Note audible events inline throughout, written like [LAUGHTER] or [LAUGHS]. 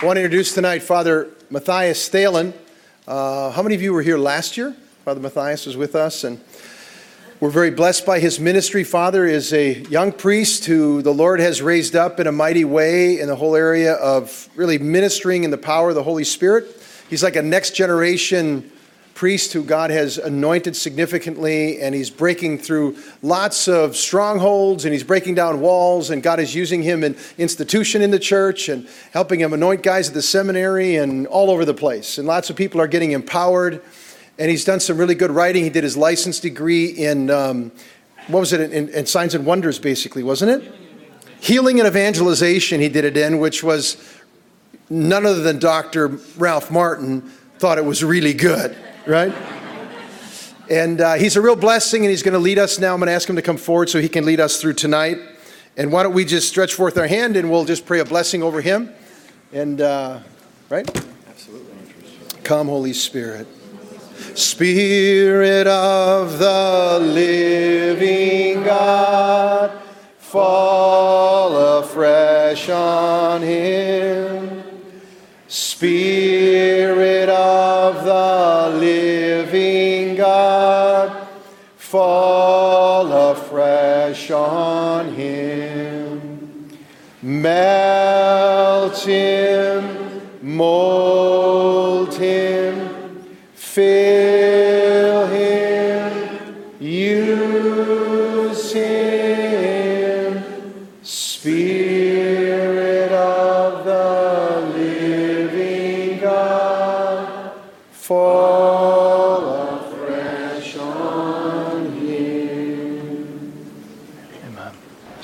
I want to introduce tonight Father Mathias Thelen. Uh, how many of you were here last year? Father Mathias was with us, and we're very blessed by his ministry. Father is a young priest who the Lord has raised up in a mighty way in the whole area of really ministering in the power of the Holy Spirit. He's like a next generation priest who God has anointed significantly, and he's breaking through lots of strongholds and he's breaking down walls, and God is using him in institution in the church and helping him anoint guys at the seminary and all over the place. And lots of people are getting empowered, and he's done some really good writing. He did his license degree in, um, what was it, in, in Signs and Wonders, basically, wasn't it? Healing and evangelization, he did it in, which was none other than Dr. Ralph Martin thought it was really good right? And uh, he's a real blessing, and he's going to lead us now. I'm going to ask him to come forward so he can lead us through tonight. And why don't we just stretch forth our hand and we'll just pray a blessing over him? And, uh, right? Absolutely. Come, Holy Spirit. Spirit of the living God, fall afresh on him. Spirit fall afresh on him. Melt him,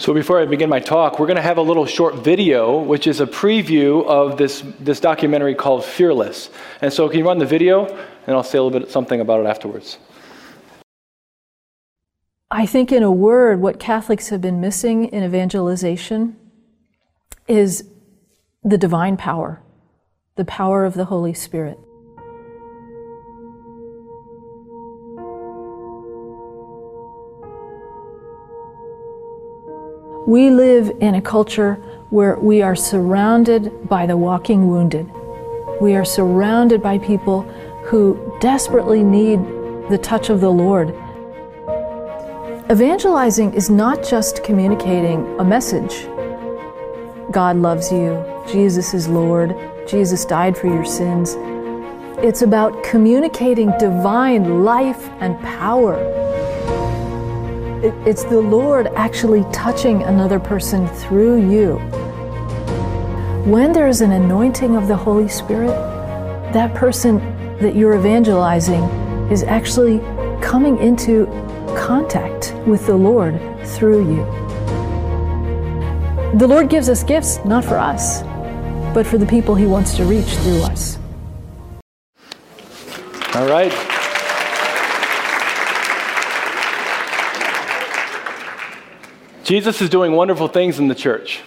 So before I begin my talk, we're going to have a little short video, which is a preview of this, this documentary called Fearless. And so can you run the video, and I'll say a little bit something about it afterwards. I think, in a word, what Catholics have been missing in evangelization is the divine power, the power of the Holy Spirit. We live in a culture where we are surrounded by the walking wounded. We are surrounded by people who desperately need the touch of the Lord. Evangelizing is not just communicating a message. God loves you. Jesus is Lord. Jesus died for your sins. It's about communicating divine life and power. It- It's the Lord actually touching another person through you. When there is an anointing of the Holy Spirit, that person that you're evangelizing is actually coming into contact with the Lord through you. The Lord gives us gifts not for us, but for the people He wants to reach through us. All right. Jesus is doing wonderful things in the church.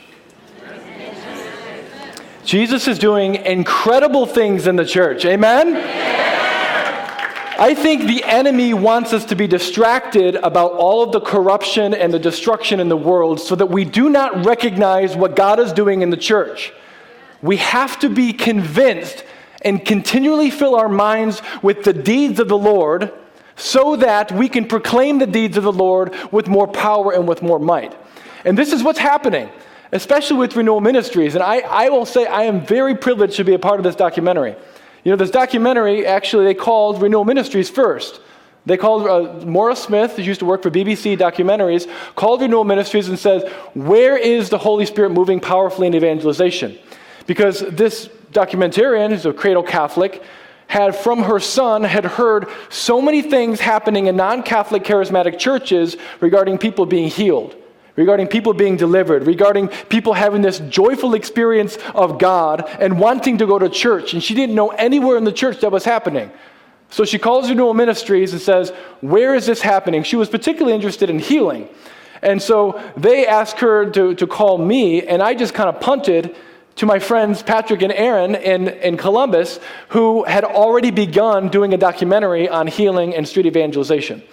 Jesus is doing incredible things in the church. Amen? I think the enemy wants us to be distracted about all of the corruption and the destruction in the world so that we do not recognize what God is doing in the church. We have to be convinced and continually fill our minds with the deeds of the Lord so that we can proclaim the deeds of the Lord with more power and with more might. And this is what's happening, especially with Renewal Ministries. And I, I will say I am very privileged to be a part of this documentary. You know, this documentary, actually, they called Renewal Ministries first. They called uh, Morris Smith, who used to work for BBC documentaries, called Renewal Ministries and says, Where is the Holy Spirit moving powerfully in evangelization? Because this documentarian, who's a cradle Catholic, had from her son had heard so many things happening in non-Catholic charismatic churches regarding people being healed, regarding people being delivered, regarding people having this joyful experience of God and wanting to go to church. And she didn't know anywhere in the church that was happening. So she calls Renewal Ministries and says, Where is this happening? She was particularly interested in healing. And so they asked her to, to call me, and I just kind of punted to my friends Patrick and Aaron in, in Columbus, who had already begun doing a documentary on healing and street evangelization.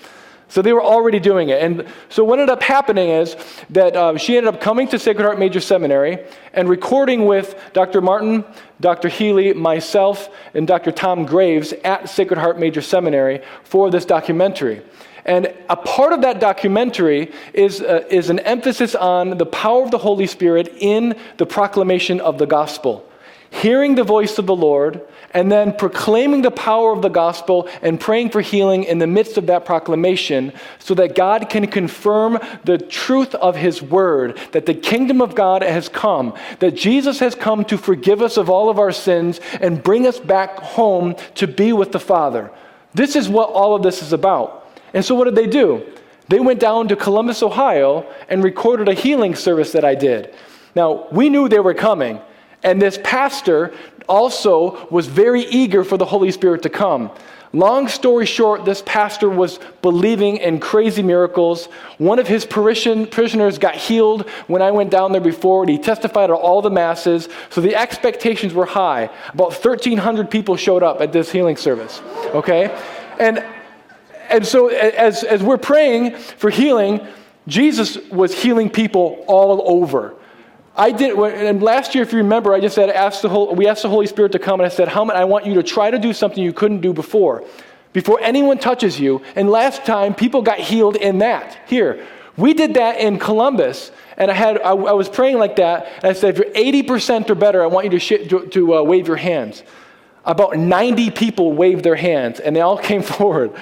So they were already doing it. And so what ended up happening is that uh, she ended up coming to Sacred Heart Major Seminary and recording with Dr. Martin, Dr. Healy, myself, and Dr. Tom Graves at Sacred Heart Major Seminary for this documentary. And a part of that documentary is, uh, is an emphasis on the power of the Holy Spirit in the proclamation of the gospel. Hearing the voice of the Lord and then proclaiming the power of the gospel and praying for healing in the midst of that proclamation so that God can confirm the truth of his word, that the kingdom of God has come, that Jesus has come to forgive us of all of our sins and bring us back home to be with the Father. This is what all of this is about. And so, what did they do? They went down to Columbus, Ohio, and recorded a healing service that I did. Now, we knew they were coming, and this pastor also was very eager for the Holy Spirit to come. Long story short, this pastor was believing in crazy miracles. One of his parishioners got healed when I went down there before, and he testified at all the masses. So the expectations were high. About 1,300 people showed up at this healing service. Okay? And, and so as, as we're praying for healing, Jesus was healing people all over. I did, and last year, if you remember, I just said, ask the Holy, we asked the Holy Spirit to come, and I said, How I want you to try to do something you couldn't do before, before anyone touches you. And last time, people got healed in that. Here, we did that in Columbus, and I had, I, I was praying like that, and I said, If you're 80% or better, I want you to, sh- to, to uh, wave your hands. About 90 people waved their hands, and they all [LAUGHS] came forward.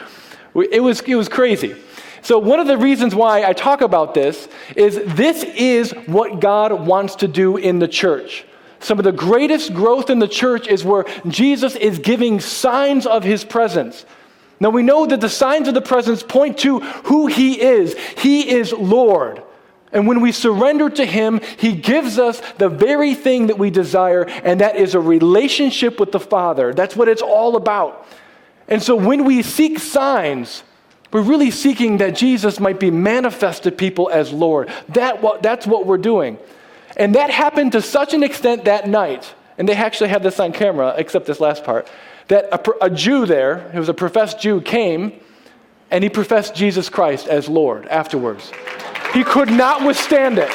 It was, it was crazy. So, one of the reasons why I talk about this is this is what God wants to do in the church. Some of the greatest growth in the church is where Jesus is giving signs of his presence. Now, we know that the signs of the presence point to who he is. He is Lord. And when we surrender to Him, He gives us the very thing that we desire, and that is a relationship with the Father. That's what it's all about. And so when we seek signs, we're really seeking that Jesus might be manifest to people as Lord. That, that's what we're doing. And that happened to such an extent that night, and they actually had this on camera, except this last part, that a, a Jew there, who was a professed Jew, came and he professed Jesus Christ as Lord afterwards. He could not withstand it.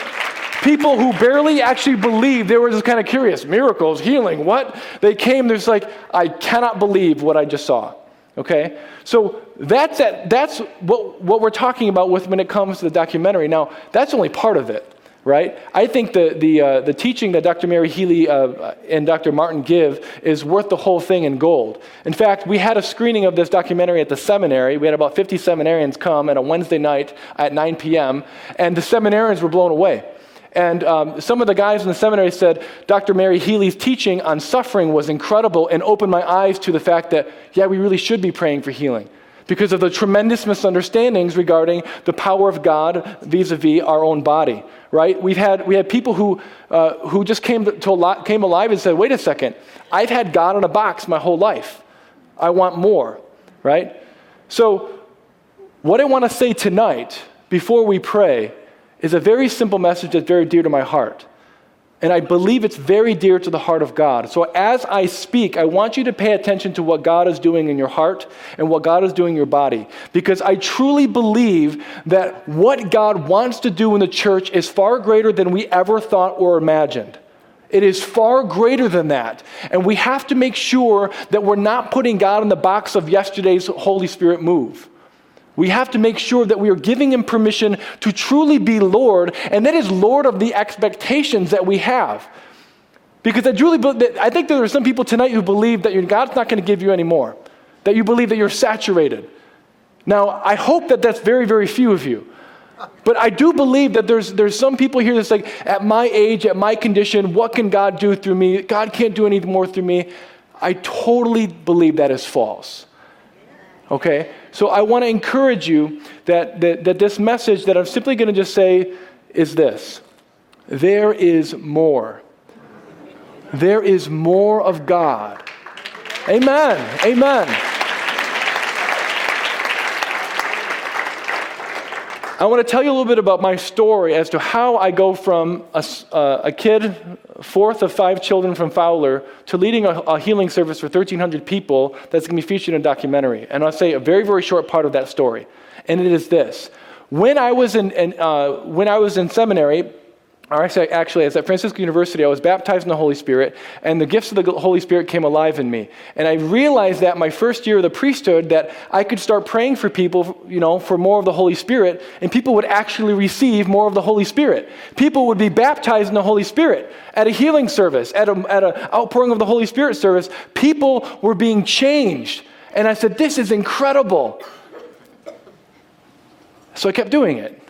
People who barely actually believed, they were just kind of curious. Miracles, healing, what? They came, there's like, I cannot believe what I just saw. Okay? So that's, that, that's what, what we're talking about with when it comes to the documentary. Now, that's only part of it, right? I think the, the, uh, the teaching that Dr. Mary Healy uh, and Dr. Martin give is worth the whole thing in gold. In fact, we had a screening of this documentary at the seminary. We had about 50 seminarians come at a Wednesday night at 9 p.m., and the seminarians were blown away. And um, some of the guys in the seminary said Dr. Mary Healy's teaching on suffering was incredible and opened my eyes to the fact that, yeah, we really should be praying for healing because of the tremendous misunderstandings regarding the power of God vis a vis our own body, right? We've had, we had people who, uh, who just came, to, came alive and said, wait a second, I've had God in a box my whole life. I want more, right? So, what I want to say tonight before we pray is a very simple message that's very dear to my heart. And I believe it's very dear to the heart of God. So as I speak, I want you to pay attention to what God is doing in your heart and what God is doing in your body. Because I truly believe that what God wants to do in the church is far greater than we ever thought or imagined. It is far greater than that. And we have to make sure that we're not putting God in the box of yesterday's Holy Spirit move. We have to make sure that we are giving him permission to truly be Lord, and that is Lord of the expectations that we have. Because I truly I think there are some people tonight who believe that God's not going to give you any more, that you believe that you're saturated. Now, I hope that that's very, very few of you. But I do believe that there's, there's some people here that's like, at my age, at my condition, what can God do through me? God can't do any more through me. I totally believe that is false. Okay? So I want to encourage you that, that, that this message that I'm simply going to just say is this there is more. There is more of God. Amen. Amen. I want to tell you a little bit about my story as to how I go from a, uh, a kid, fourth of five children from Fowler, to leading a, a healing service for 1,300 people that's going to be featured in a documentary. And I'll say a very, very short part of that story. and it is this. When I was in, in uh, when I was in seminary, actually, as at Franciscan University, I was baptized in the Holy Spirit, and the gifts of the Holy Spirit came alive in me. And I realized that my first year of the priesthood, that I could start praying for people, you know, for more of the Holy Spirit, and people would actually receive more of the Holy Spirit. People would be baptized in the Holy Spirit at a healing service, at an at a outpouring of the Holy Spirit service. People were being changed, and I said, "This is incredible." So I kept doing it.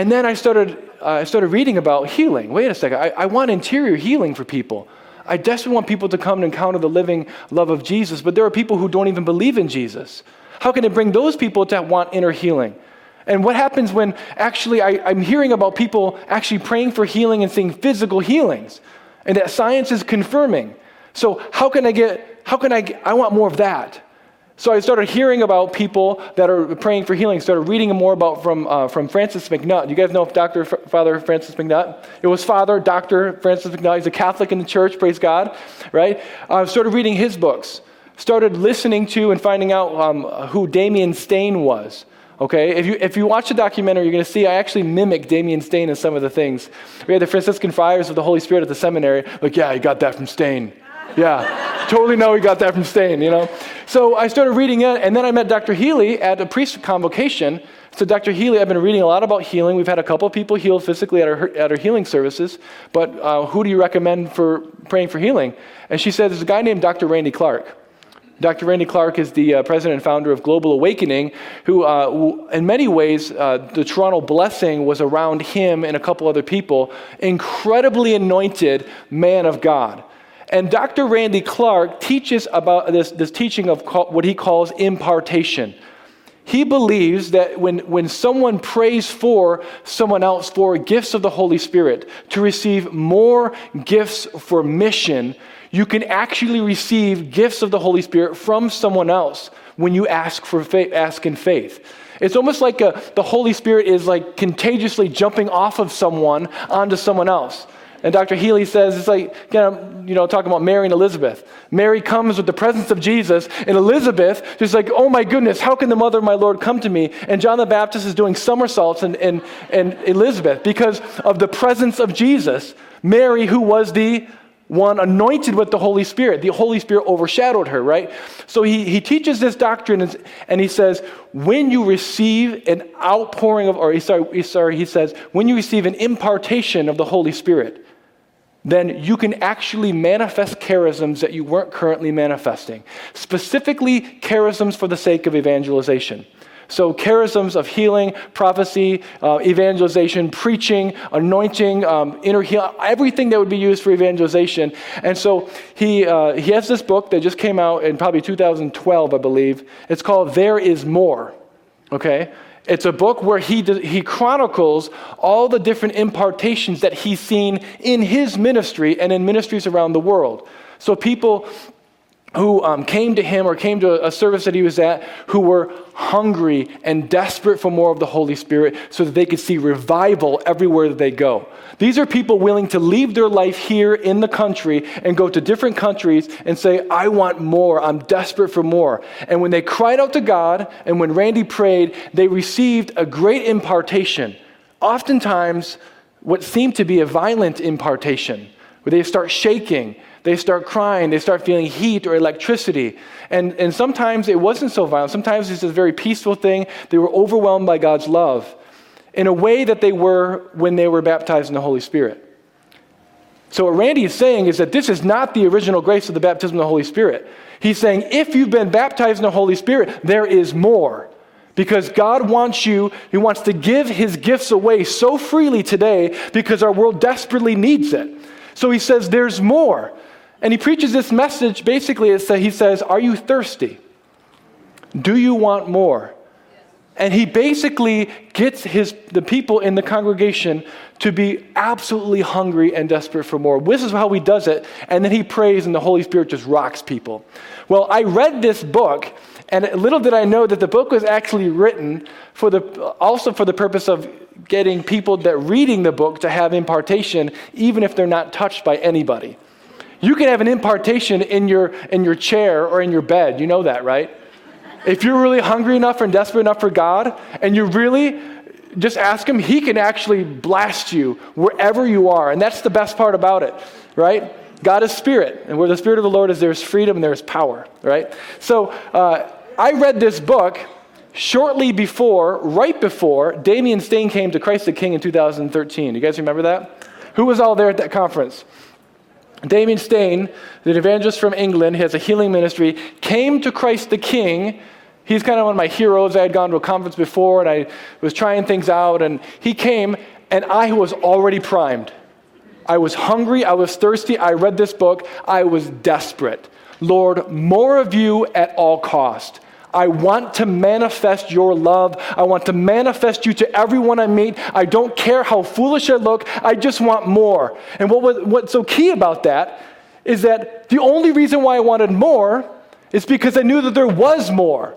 And then I started, uh, I started reading about healing. Wait a second, I, I want interior healing for people. I desperately want people to come and encounter the living love of Jesus, but there are people who don't even believe in Jesus. How can it bring those people to want inner healing? And what happens when actually I, am hearing about people actually praying for healing and seeing physical healings, and that science is confirming? So, how can I get, how can I, I want more of that. So I started hearing about people that are praying for healing. Started reading more about from uh, from Francis MacNutt. You guys know Dr. F- Father Francis MacNutt? It was Father Dr. Francis MacNutt. He's a Catholic in the church. Praise God, right? Uh, started reading his books. Started listening to and finding out um, who Damien Stayne was. Okay, if you if you watch the documentary, you're going to see I actually mimic Damien Stayne in some of the things. We had the Franciscan Friars of the Holy Spirit at the seminary. Like, yeah, you got that from Stayne. Yeah, totally know he got that from Stayne, you know. So I started reading it, and then I met Dr. Healy at a priest convocation. So, Dr. Healy, I've been reading a lot about healing. We've had a couple people healed physically at our, at our healing services, but uh, who do you recommend for praying for healing? And she said, There's a guy named Dr. Randy Clark. Dr. Randy Clark is the uh, president and founder of Global Awakening, who, uh, in many ways, uh, the Toronto blessing was around him and a couple other people. Incredibly anointed man of God. And Dr. Randy Clark teaches about this, this teaching of what he calls impartation. He believes that when, when someone prays for someone else for gifts of the Holy Spirit to receive more gifts for mission, you can actually receive gifts of the Holy Spirit from someone else when you ask for faith, ask in faith. It's almost like a, the Holy Spirit is like contagiously jumping off of someone onto someone else. And Dr. Healy says it's like, again, you know, talking about Mary and Elizabeth. Mary comes with the presence of Jesus, and Elizabeth is like, oh my goodness, how can the mother of my Lord come to me? And John the Baptist is doing somersaults and, and, and Elizabeth because of the presence of Jesus. Mary, who was the one anointed with the Holy Spirit. The Holy Spirit overshadowed her, right? So he, he teaches this doctrine and, and he says, when you receive an outpouring of, or sorry, sorry, he says, when you receive an impartation of the Holy Spirit, then you can actually manifest charisms that you weren't currently manifesting. Specifically, charisms for the sake of evangelization. So, charisms of healing, prophecy, uh, evangelization, preaching, anointing, um, inner healing, everything that would be used for evangelization. And so, he, uh, he has this book that just came out in probably 2012, I believe. It's called There Is More. Okay? It's a book where he, he chronicles all the different impartations that he's seen in his ministry and in ministries around the world. So people who um, came to him or came to a service that he was at who were hungry and desperate for more of the Holy Spirit so that they could see revival everywhere that they go. These are people willing to leave their life here in the country and go to different countries and say, I want more. I'm desperate for more. And when they cried out to God and when Randy prayed, they received a great impartation. Oftentimes, what seemed to be a violent impartation, where they start shaking they start crying, they start feeling heat or electricity. And, and sometimes it wasn't so violent. Sometimes it's a very peaceful thing. They were overwhelmed by God's love in a way that they were when they were baptized in the Holy Spirit. So, what Randy is saying is that this is not the original grace of the baptism of the Holy Spirit. He's saying if you've been baptized in the Holy Spirit, there is more. Because God wants you, He wants to give His gifts away so freely today because our world desperately needs it. So He says, There's more. And he preaches this message basically, it's that he says, Are you thirsty? Do you want more? And he basically gets his, the people in the congregation to be absolutely hungry and desperate for more. This is how he does it. And then he prays, and the Holy Spirit just rocks people. Well, I read this book, and little did I know that the book was actually written for the, also for the purpose of getting people that reading the book to have impartation, even if they're not touched by anybody. You can have an impartation in your, in your chair or in your bed. You know that, right? If you're really hungry enough and desperate enough for God, and you really just ask Him, He can actually blast you wherever you are. And that's the best part about it, right? God is spirit, and where the spirit of the Lord is, there's freedom and there's power, right? So uh, I read this book shortly before, right before, Damien Stayne came to Christ the King in 2013. You guys remember that? Who was all there at that conference? Damian Stayne, the evangelist from England, he has a healing ministry, came to Christ the King. He's kind of one of my heroes. I had gone to a conference before and I was trying things out, and he came, and I was already primed. I was hungry, I was thirsty, I read this book, I was desperate. Lord, more of you at all cost. I want to manifest your love. I want to manifest you to everyone I meet. I don't care how foolish I look. I just want more. And what was, what's so key about that is that the only reason why I wanted more is because I knew that there was more.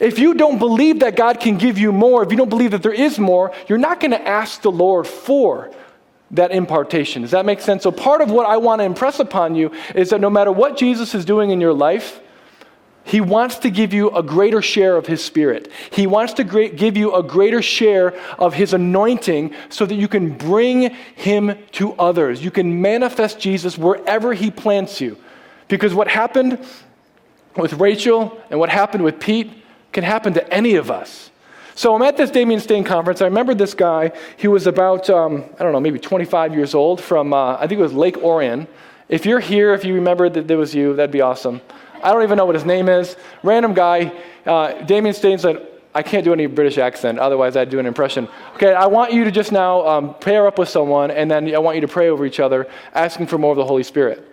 If you don't believe that God can give you more, if you don't believe that there is more, you're not going to ask the Lord for that impartation. Does that make sense? So, part of what I want to impress upon you is that no matter what Jesus is doing in your life, he wants to give you a greater share of His Spirit. He wants to give you a greater share of His anointing so that you can bring Him to others. You can manifest Jesus wherever He plants you. Because what happened with Rachel and what happened with Pete can happen to any of us. So I'm at this Damien Stayne conference. I remember this guy. He was about, um, I don't know, maybe 25 years old from, uh, I think it was Lake Orion. If you're here, if you remember that it was you, that'd be awesome. I don't even know what his name is. Random guy. Uh, Damian Stayne said, I can't do any British accent, otherwise, I'd do an impression. Okay, I want you to just now um, pair up with someone, and then I want you to pray over each other, asking for more of the Holy Spirit.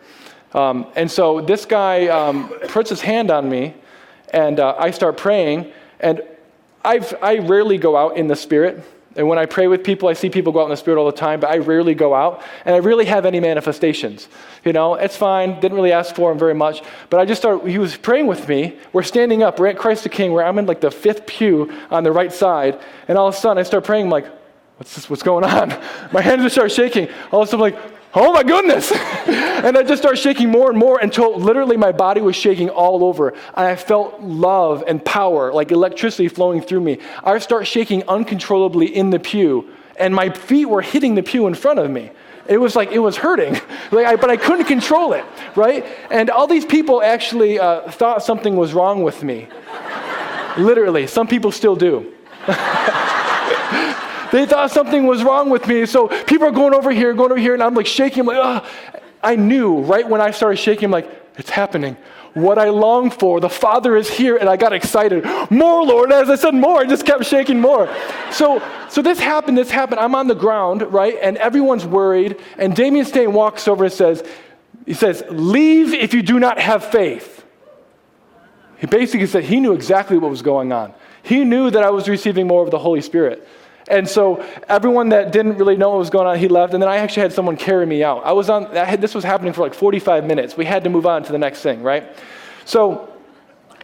Um, and so this guy um, puts his hand on me, and uh, I start praying, and I've, I rarely go out in the Spirit. And when I pray with people, I see people go out in the Spirit all the time, but I rarely go out. And I really have any manifestations. You know, it's fine. Didn't really ask for him very much. But I just started, he was praying with me. We're standing up. We're at Christ the King, where I'm in like the fifth pew on the right side. And all of a sudden, I start praying. I'm like, what's this? What's going on? [LAUGHS] My hands just start shaking. All of a sudden, I'm like, oh my goodness. [LAUGHS] and I just started shaking more and more until literally my body was shaking all over. And I felt love and power, like electricity flowing through me. I start shaking uncontrollably in the pew, and my feet were hitting the pew in front of me. It was like it was hurting, [LAUGHS] like I, but I couldn't control it, right? And all these people actually uh, thought something was wrong with me. [LAUGHS] Literally, some people still do. They thought something was wrong with me. So people are going over here, going over here, and I'm like shaking. I'm like, oh. I knew right when I started shaking, I'm like, it's happening. What I longed for, the Father is here, and I got excited. More, Lord. As I said more, I just kept shaking more. So, so this happened, this happened. I'm on the ground, right? And everyone's worried. And Damien Stayne walks over and says, he says, leave if you do not have faith. He basically said he knew exactly what was going on. He knew that I was receiving more of the Holy Spirit. And so everyone that didn't really know what was going on, he left. And then I actually had someone carry me out. I was on, I had, this was happening for like 45 minutes. We had to move on to the next thing, right? So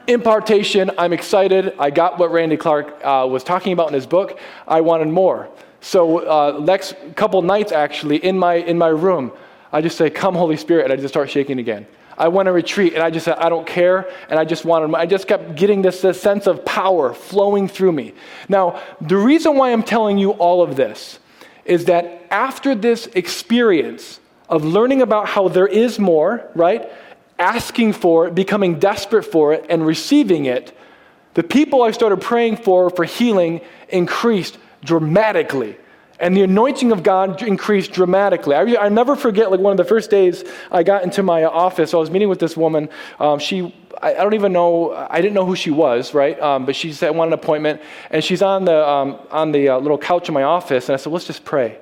impartation, I'm excited. I got what Randy Clark uh, was talking about in his book. I wanted more. So uh, next couple nights, actually, in my, in my room, I just say, come Holy Spirit, and I just start shaking again. I went to retreat and I just said, I don't care. And I just wanted, I just kept getting this, this sense of power flowing through me. Now, the reason why I'm telling you all of this is that after this experience of learning about how there is more, right? Asking for it, becoming desperate for it, and receiving it, the people I started praying for for healing increased dramatically and the anointing of God increased dramatically. I, I never forget, like one of the first days I got into my office, I was meeting with this woman. Um, she, I, I, don't even know, I didn't know who she was, right? Um, but she said, wanted an appointment, and she's on the, um, on the uh, little couch in my office, and I said, let's just pray.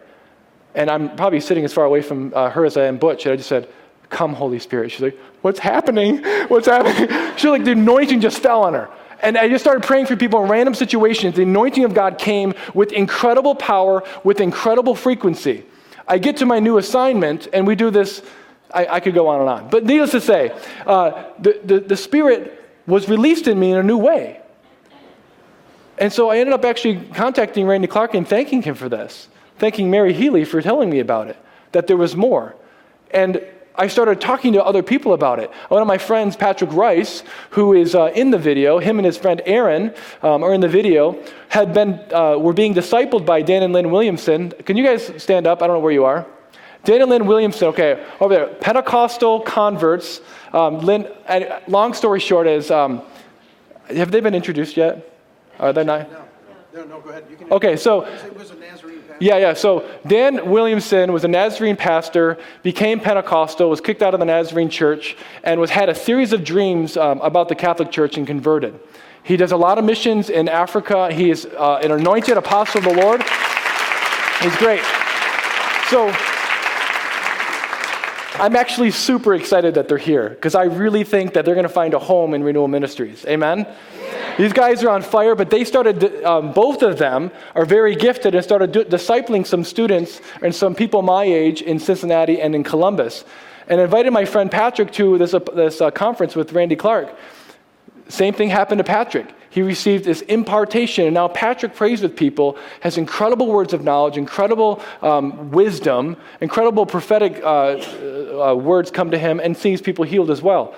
And I'm probably sitting as far away from uh, her as I am Butch, and I just said, Come, Holy Spirit. She's like, What's happening? What's happening? [LAUGHS] She's like, the anointing just fell on her. And I just started praying for people in random situations. The anointing of God came with incredible power, with incredible frequency. I get to my new assignment, and we do this. I, I could go on and on. But needless to say, uh, the, the, the Spirit was released in me in a new way. And so I ended up actually contacting Randy Clark and thanking him for this, thanking Mary Healy for telling me about it, that there was more. And I started talking to other people about it. One of my friends, Patrick Rice, who is uh, in the video, him and his friend Aaron um, are in the video, had been, uh, were being discipled by Dan and Lynn Williamson. Can you guys stand up? I don't know where you are. Dan and Lynn Williamson, okay, over there, Pentecostal converts. Um, Lynn, long story short is, um, have they been introduced yet? Are they not? No, no, no go ahead. You can okay, so. Yeah, yeah. So Dan Williamson was a Nazarene pastor, became Pentecostal, was kicked out of the Nazarene church, and was had a series of dreams um, about the Catholic Church and converted. He does a lot of missions in Africa. He is uh, an anointed apostle of the Lord. He's great. So I'm actually super excited that they're here because I really think that they're going to find a home in Renewal Ministries. Amen? These guys are on fire, but they started, um, both of them are very gifted and started discipling some students and some people my age in Cincinnati and in Columbus. And invited my friend Patrick to this, uh, this uh, conference with Randy Clark. Same thing happened to Patrick. He received this impartation, and now Patrick prays with people, has incredible words of knowledge, incredible um, wisdom, incredible prophetic uh, uh, words come to him, and sees people healed as well.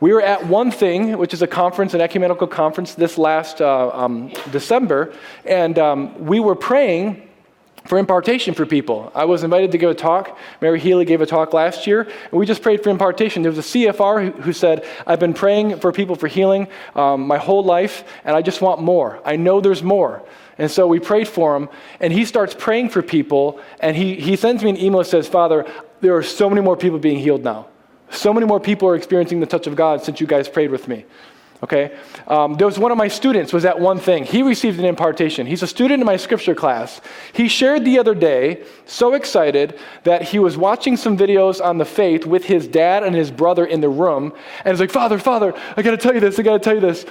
We were at One Thing, which is a conference, an ecumenical conference, this last uh, um, December, and um, we were praying for impartation for people. I was invited to give a talk. Mary Healy gave a talk last year, and we just prayed for impartation. There was a CFR who, who said, I've been praying for people for healing um, my whole life, and I just want more. I know there's more. And so we prayed for him, and he starts praying for people, and he, he sends me an email that says, Father, there are so many more people being healed now. So many more people are experiencing the touch of God since you guys prayed with me. Okay? Um, there was one of my students was that one thing. He received an impartation. He's a student in my scripture class. He shared the other day, so excited, that he was watching some videos on the faith with his dad and his brother in the room. And he's like, Father, Father, I got to tell you this. I got to tell you this.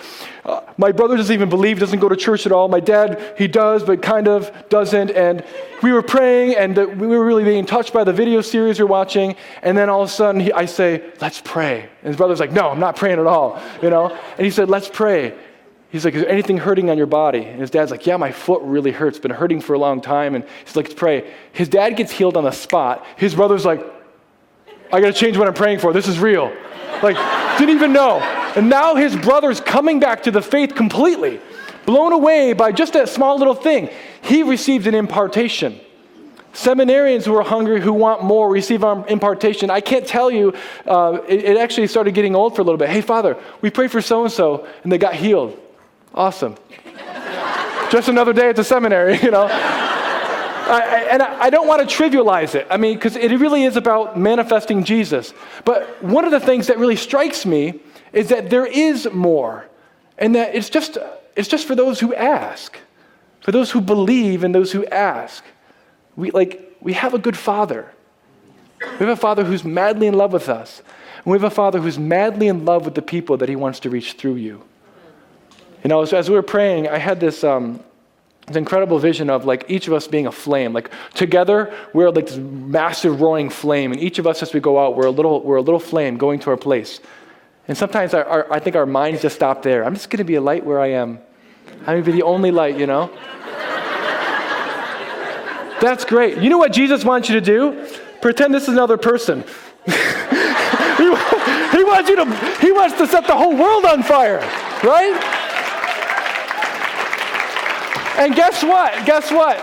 Uh, my brother doesn't even believe, doesn't go to church at all. My dad, he does, but kind of doesn't. And we were praying, and the, we were really being touched by the video series we are watching. And then all of a sudden, he, I say, Let's pray. And his brother's like, No, I'm not praying at all. You know? And he said, Let's pray. He's like, Is there anything hurting on your body? And his dad's like, Yeah, my foot really hurts. Been hurting for a long time. And he's like, Let's pray. His dad gets healed on the spot. His brother's like, I got to change what I'm praying for. This is real. Like, didn't even know. And now his brother's coming back to the faith completely, blown away by just that small little thing. He received an impartation. Seminarians who are hungry, who want more, receive our impartation. I can't tell you, uh, it, it actually started getting old for a little bit. Hey, Father, we prayed for so and so, and they got healed. Awesome. [LAUGHS] Just another day at the seminary, [LAUGHS] you know. I, and I, don't want to trivialize it. I mean, because it really is about manifesting Jesus. But one of the things that really strikes me is that there is more, and that it's just, it's just for those who ask, for those who believe and those who ask. We, like, we have a good father. We have a father who's madly in love with us. And we have a father who's madly in love with the people that he wants to reach through you. You know, as, as we were praying, I had this, um, this incredible vision of like each of us being a flame. Like together, we're like this massive roaring flame, and each of us, as we go out, we're a little, we're a little flame going to our place. And sometimes our, our, I think our minds just stop there. I'm just going to be a light where I am. I'm going to be the only light, you know? That's great. You know what Jesus wants you to do? Pretend this is another person. [LAUGHS] he, he, wants you to, he wants to set the whole world on fire, right? And guess what? Guess what?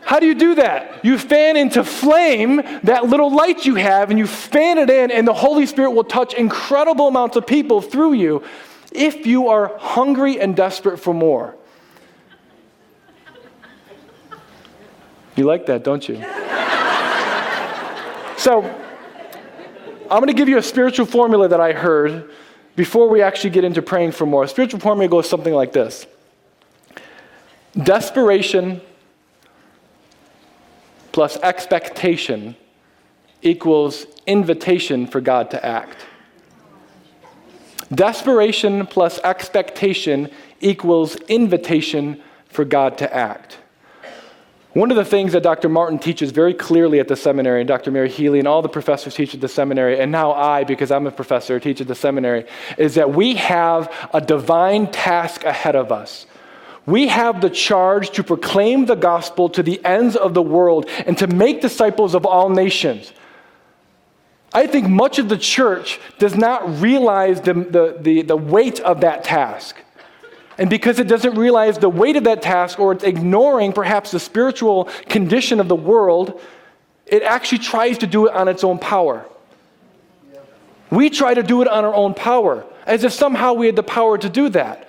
How do you do that? You fan into flame that little light you have, and you fan it in, and the Holy Spirit will touch incredible amounts of people through you if you are hungry and desperate for more. You like that, don't you? so, I'm going to give you a spiritual formula that I heard before we actually get into praying for more. A spiritual formula goes something like this Desperation plus expectation equals invitation for God to act. Desperation plus expectation equals invitation for God to act. One of the things that Dr. Martin teaches very clearly at the seminary, and Dr. Mary Healy and all the professors teach at the seminary, and now I, because I'm a professor, teach at the seminary, is that we have a divine task ahead of us. We have the charge to proclaim the gospel to the ends of the world and to make disciples of all nations. I think much of the church does not realize the, the, the, the, weight of that task. And because it doesn't realize the weight of that task, or it's ignoring perhaps the spiritual condition of the world, it actually tries to do it on its own power. We try to do it on our own power, as if somehow we had the power to do that.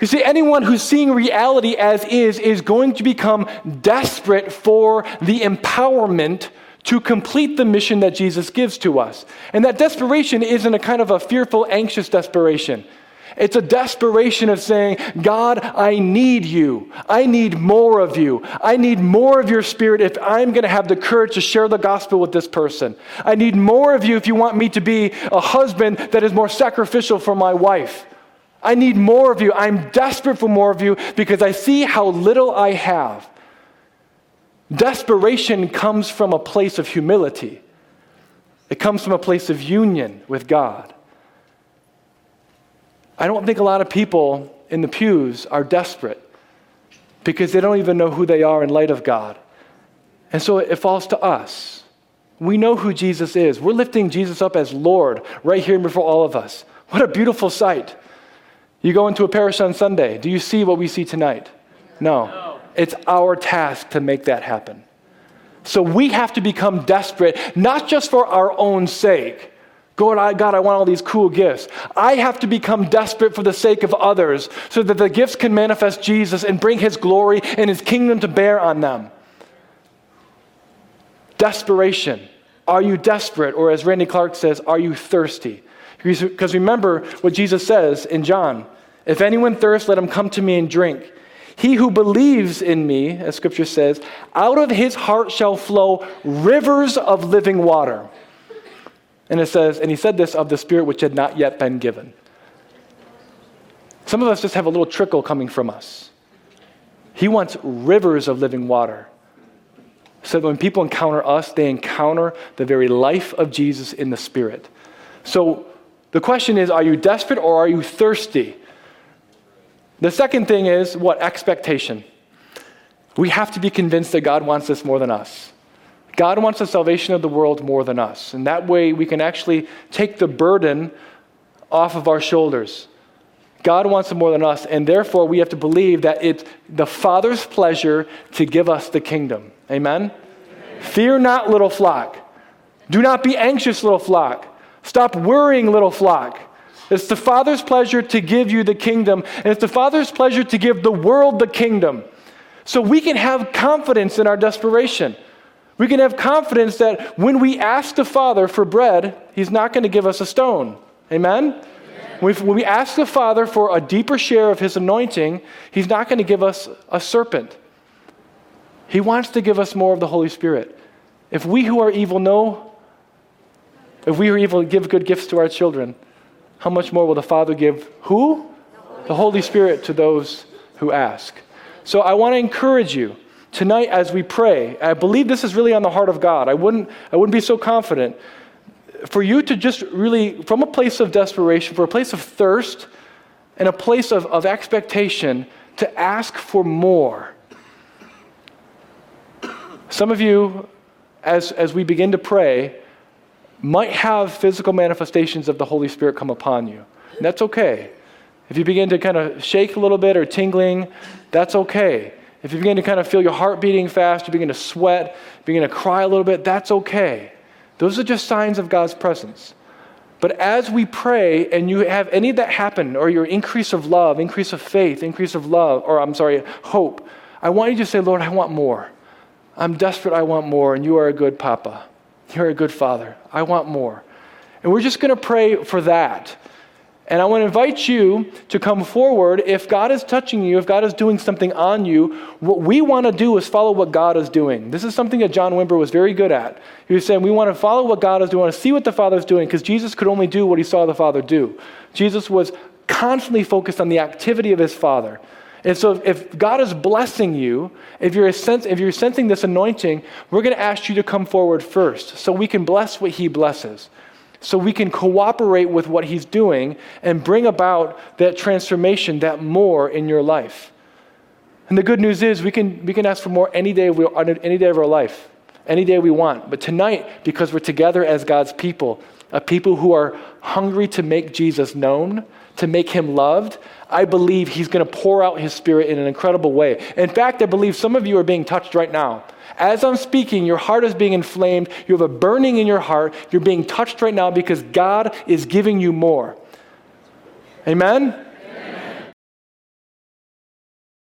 You see, anyone who's seeing reality as is is going to become desperate for the empowerment to complete the mission that Jesus gives to us. And that desperation isn't a kind of a fearful, anxious desperation. It's a desperation of saying, God, I need you. I need more of you. I need more of your spirit if I'm going to have the courage to share the gospel with this person. I need more of you if you want me to be a husband that is more sacrificial for my wife. I need more of you. I'm desperate for more of you because I see how little I have. Desperation comes from a place of humility, it comes from a place of union with God. I don't think a lot of people in the pews are desperate because they don't even know who they are in light of God. And so it falls to us. We know who Jesus is. We're lifting Jesus up as Lord right here before all of us. What a beautiful sight. You go into a parish on Sunday. Do you see what we see tonight? No. no. It's our task to make that happen. So we have to become desperate, not just for our own sake. God I, God, I want all these cool gifts. I have to become desperate for the sake of others so that the gifts can manifest Jesus and bring his glory and his kingdom to bear on them. Desperation. Are you desperate? Or as Randy Clark says, are you thirsty? Because remember what Jesus says in John If anyone thirsts, let him come to me and drink. He who believes in me, as scripture says, out of his heart shall flow rivers of living water. And it says, and he said this of the Spirit which had not yet been given. Some of us just have a little trickle coming from us. He wants rivers of living water. So that when people encounter us, they encounter the very life of Jesus in the Spirit. So the question is are you desperate or are you thirsty? The second thing is what? Expectation. We have to be convinced that God wants this more than us. God wants the salvation of the world more than us. And that way we can actually take the burden off of our shoulders. God wants it more than us, and therefore we have to believe that it's the Father's pleasure to give us the kingdom. Amen? Amen? Fear not, little flock. Do not be anxious, little flock. Stop worrying, little flock. It's the Father's pleasure to give you the kingdom, and it's the Father's pleasure to give the world the kingdom. So we can have confidence in our desperation. We can have confidence that when we ask the Father for bread, He's not going to give us a stone. Amen? Amen. When we ask the Father for a deeper share of His anointing, He's not going to give us a serpent. He wants to give us more of the Holy Spirit. If we who are evil know, if we who are evil give good gifts to our children, how much more will the Father give who? The Holy Spirit to those who ask. So I want to encourage you tonight as we pray. I believe this is really on the heart of God. I wouldn't, I wouldn't be so confident. For you to just really, from a place of desperation, for a place of thirst, and a place of, of expectation, to ask for more. Some of you, as, as we begin to pray, might have physical manifestations of the Holy Spirit come upon you. And that's okay. If you begin to kind of shake a little bit or tingling, that's okay. If you begin to kind of feel your heart beating fast, you begin to sweat, begin to cry a little bit, that's okay. Those are just signs of God's presence. But as we pray and you have any of that happen, or your increase of love, increase of faith, increase of love, or I'm sorry, hope, I want you to say, Lord, I want more. I'm desperate, I want more, and you are a good papa. You're a good father. I want more. And we're just going to pray for that. And I want to invite you to come forward. If God is touching you, if God is doing something on you, what we want to do is follow what God is doing. This is something that John Wimber was very good at. He was saying, We want to follow what God is doing, we want to see what the Father is doing, because Jesus could only do what he saw the Father do. Jesus was constantly focused on the activity of his Father. And so, if God is blessing you, if you're, sense, if you're sensing this anointing, we're going to ask you to come forward first so we can bless what He blesses. So we can cooperate with what He's doing and bring about that transformation, that more in your life. And the good news is we can, we can ask for more any day, of, any day of our life. any day we want. But tonight, because we're together as God's people, a people who are hungry to make Jesus known, to make him loved, I believe he's going to pour out his spirit in an incredible way. In fact, I believe some of you are being touched right now. As I'm speaking, your heart is being inflamed. You have a burning in your heart. You're being touched right now because God is giving you more. Amen?